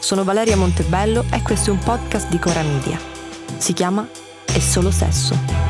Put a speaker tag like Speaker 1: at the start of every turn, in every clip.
Speaker 1: Sono Valeria Montebello e questo è un podcast di Cora Media. Si chiama È solo sesso.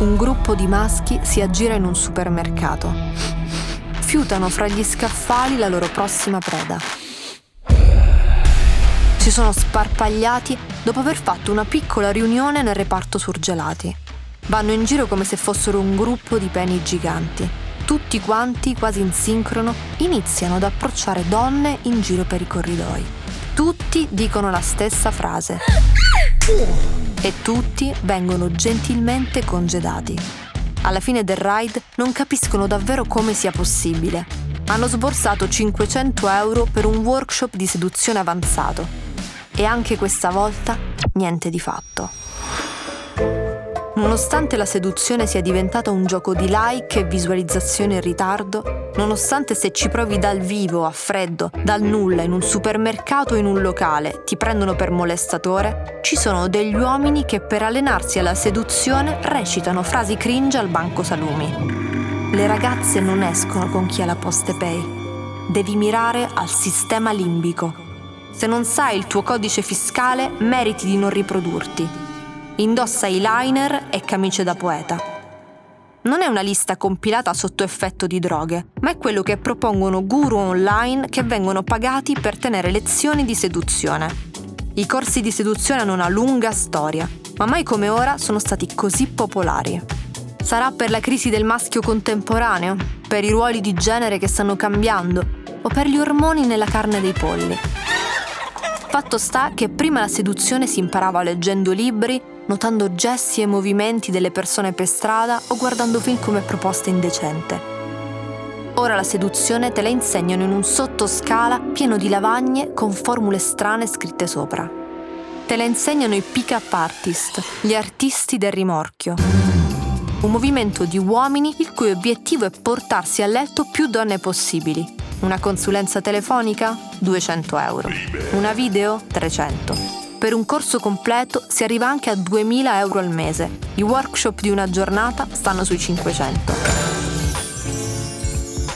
Speaker 1: Un gruppo di maschi si aggira in un supermercato. Fiutano fra gli scaffali la loro prossima preda. Si sono sparpagliati dopo aver fatto una piccola riunione nel reparto surgelati. Vanno in giro come se fossero un gruppo di peni giganti. Tutti quanti, quasi in sincrono, iniziano ad approcciare donne in giro per i corridoi. Tutti dicono la stessa frase. E tutti vengono gentilmente congedati. Alla fine del ride non capiscono davvero come sia possibile. Hanno sborsato 500 euro per un workshop di seduzione avanzato. E anche questa volta niente di fatto. Nonostante la seduzione sia diventata un gioco di like e visualizzazione in ritardo, nonostante se ci provi dal vivo, a freddo, dal nulla, in un supermercato o in un locale, ti prendono per molestatore, ci sono degli uomini che per allenarsi alla seduzione recitano frasi cringe al banco salumi. Le ragazze non escono con chi ha la poste pay. Devi mirare al sistema limbico. Se non sai il tuo codice fiscale, meriti di non riprodurti indossa eyeliner e camicie da poeta. Non è una lista compilata sotto effetto di droghe, ma è quello che propongono guru online che vengono pagati per tenere lezioni di seduzione. I corsi di seduzione hanno una lunga storia, ma mai come ora sono stati così popolari. Sarà per la crisi del maschio contemporaneo, per i ruoli di genere che stanno cambiando o per gli ormoni nella carne dei polli. Fatto sta che prima la seduzione si imparava leggendo libri, notando gesti e movimenti delle persone per strada o guardando film come proposta indecente. Ora la seduzione te la insegnano in un sottoscala pieno di lavagne con formule strane scritte sopra. Te la insegnano i pick-up artist, gli artisti del rimorchio. Un movimento di uomini il cui obiettivo è portarsi a letto più donne possibili. Una consulenza telefonica? 200 euro. Una video? 300. Per un corso completo si arriva anche a 2000 euro al mese. I workshop di una giornata stanno sui 500.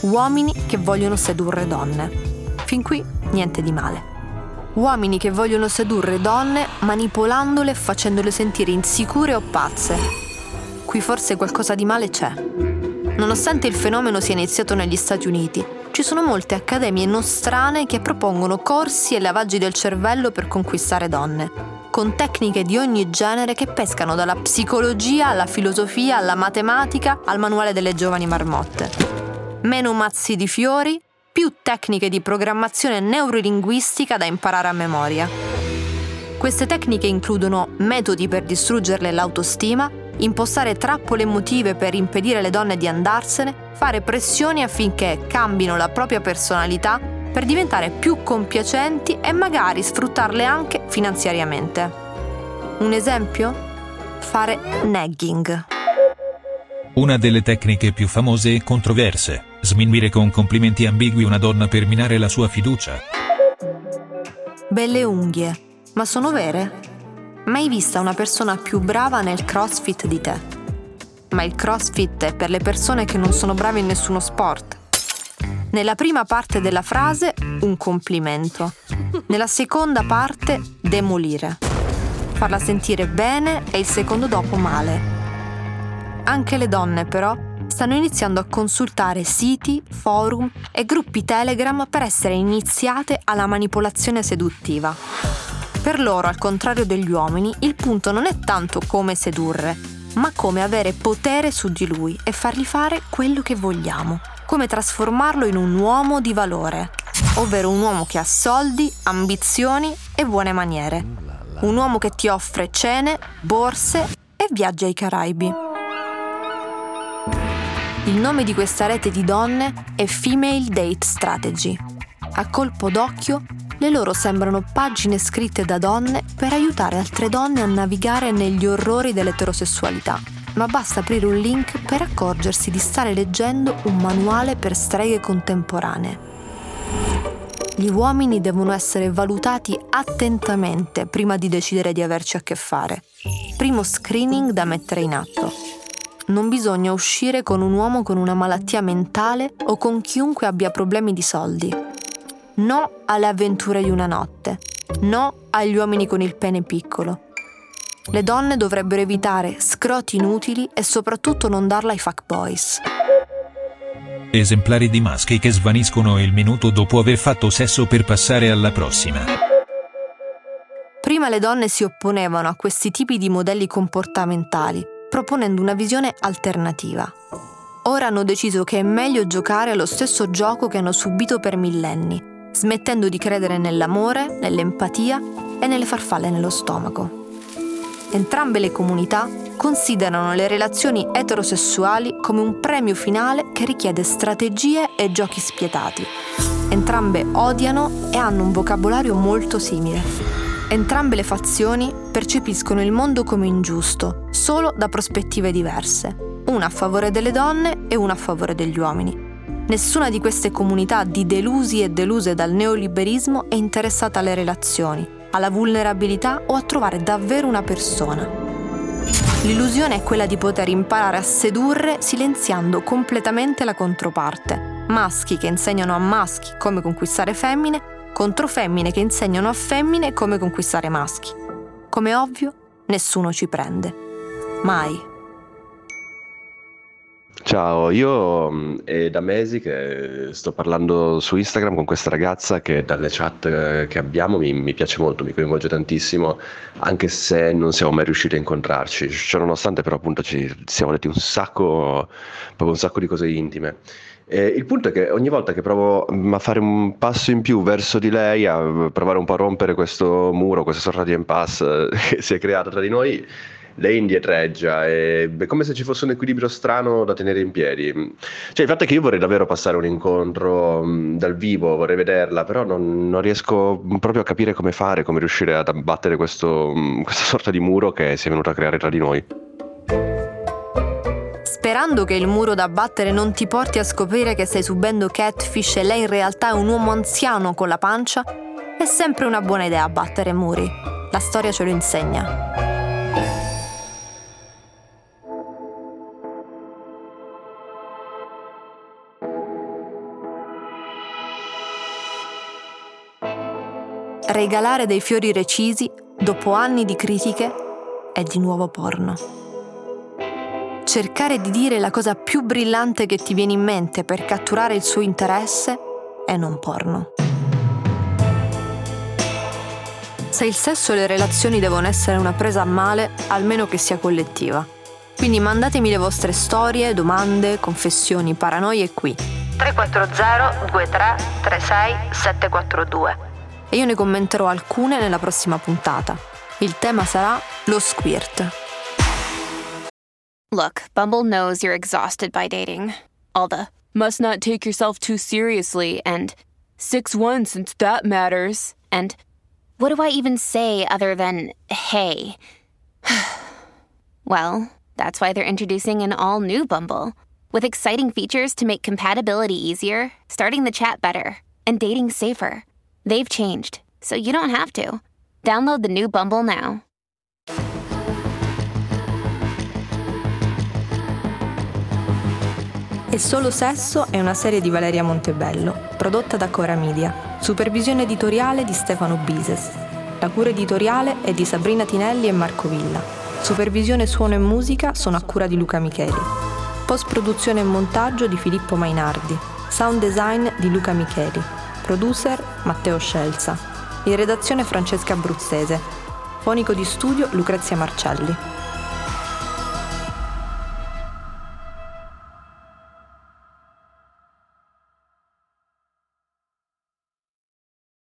Speaker 1: Uomini che vogliono sedurre donne. Fin qui niente di male. Uomini che vogliono sedurre donne manipolandole e facendole sentire insicure o pazze. Qui forse qualcosa di male c'è. Nonostante il fenomeno sia iniziato negli Stati Uniti, ci sono molte accademie nostrane che propongono corsi e lavaggi del cervello per conquistare donne, con tecniche di ogni genere che pescano dalla psicologia alla filosofia, alla matematica, al manuale delle giovani marmotte. Meno mazzi di fiori, più tecniche di programmazione neurolinguistica da imparare a memoria. Queste tecniche includono metodi per distruggerle l'autostima, impostare trappole emotive per impedire alle donne di andarsene, fare pressioni affinché cambino la propria personalità per diventare più compiacenti e magari sfruttarle anche finanziariamente. Un esempio? Fare nagging.
Speaker 2: Una delle tecniche più famose e controverse, sminuire con complimenti ambigui una donna per minare la sua fiducia.
Speaker 1: Belle unghie, ma sono vere? Mai vista una persona più brava nel CrossFit di te? Ma il CrossFit è per le persone che non sono brave in nessuno sport. Nella prima parte della frase, un complimento. Nella seconda parte, demolire. Farla sentire bene e il secondo dopo male. Anche le donne, però, stanno iniziando a consultare siti, forum e gruppi Telegram per essere iniziate alla manipolazione seduttiva. Per loro, al contrario degli uomini, il punto non è tanto come sedurre, ma come avere potere su di lui e fargli fare quello che vogliamo, come trasformarlo in un uomo di valore, ovvero un uomo che ha soldi, ambizioni e buone maniere. Un uomo che ti offre cene, borse e viaggi ai Caraibi. Il nome di questa rete di donne è Female Date Strategy. A colpo d'occhio, le loro sembrano pagine scritte da donne per aiutare altre donne a navigare negli orrori dell'eterosessualità. Ma basta aprire un link per accorgersi di stare leggendo un manuale per streghe contemporanee. Gli uomini devono essere valutati attentamente prima di decidere di averci a che fare. Primo screening da mettere in atto non bisogna uscire con un uomo con una malattia mentale o con chiunque abbia problemi di soldi. No alle avventure di una notte. No agli uomini con il pene piccolo. Le donne dovrebbero evitare scroti inutili e soprattutto non darla ai fuckboys.
Speaker 2: Esemplari di maschi che svaniscono il minuto dopo aver fatto sesso per passare alla prossima.
Speaker 1: Prima le donne si opponevano a questi tipi di modelli comportamentali proponendo una visione alternativa. Ora hanno deciso che è meglio giocare allo stesso gioco che hanno subito per millenni, smettendo di credere nell'amore, nell'empatia e nelle farfalle nello stomaco. Entrambe le comunità considerano le relazioni eterosessuali come un premio finale che richiede strategie e giochi spietati. Entrambe odiano e hanno un vocabolario molto simile. Entrambe le fazioni percepiscono il mondo come ingiusto, solo da prospettive diverse, una a favore delle donne e una a favore degli uomini. Nessuna di queste comunità di delusi e deluse dal neoliberismo è interessata alle relazioni, alla vulnerabilità o a trovare davvero una persona. L'illusione è quella di poter imparare a sedurre silenziando completamente la controparte. Maschi che insegnano a maschi come conquistare femmine contro femmine che insegnano a femmine come conquistare maschi. Come ovvio, nessuno ci prende. Mai.
Speaker 3: Ciao, io mm, è da mesi che sto parlando su Instagram con questa ragazza che dalle chat eh, che abbiamo mi, mi piace molto, mi coinvolge tantissimo, anche se non siamo mai riusciti a incontrarci. Ciononostante però appunto ci siamo detti un sacco, proprio un sacco di cose intime. Eh, il punto è che ogni volta che provo mm, a fare un passo in più verso di lei, a provare un po' a rompere questo muro, questa sorta di impasse che si è creata tra di noi, lei indietreggia, è come se ci fosse un equilibrio strano da tenere in piedi. Cioè, il fatto è che io vorrei davvero passare un incontro um, dal vivo, vorrei vederla, però non, non, riesco proprio a capire come fare, come riuscire ad abbattere questo, um, questa sorta di muro che si è venuto a creare tra di noi.
Speaker 1: Sperando che il muro da abbattere non ti porti a scoprire che stai subendo catfish e lei in realtà è un uomo anziano con la pancia, è sempre una buona idea abbattere muri. La storia ce lo insegna. Regalare dei fiori recisi dopo anni di critiche è di nuovo porno cercare di dire la cosa più brillante che ti viene in mente per catturare il suo interesse è non porno. Se il sesso e le relazioni devono essere una presa a male, almeno che sia collettiva. Quindi mandatemi le vostre storie, domande, confessioni, paranoie qui.
Speaker 4: 340 23 36 742
Speaker 1: E io ne commenterò alcune nella prossima puntata. Il tema sarà lo squirt.
Speaker 5: Look, Bumble knows you're exhausted by dating. All the must not take yourself too seriously and 6 1 since that matters. And what do I even say other than hey? well, that's why they're introducing an all new Bumble with exciting features to make compatibility easier, starting the chat better, and dating safer. They've changed, so you don't have to. Download the new Bumble now.
Speaker 1: E Solo Sesso è una serie di Valeria Montebello, prodotta da Cora Media. Supervisione editoriale di Stefano Bises. La cura editoriale è di Sabrina Tinelli e Marco Villa. Supervisione suono e musica sono a cura di Luca Micheli. Post produzione e montaggio di Filippo Mainardi. Sound design di Luca Micheli. Producer Matteo Scelza. In redazione Francesca Abruzzese. Fonico di studio Lucrezia Marcelli.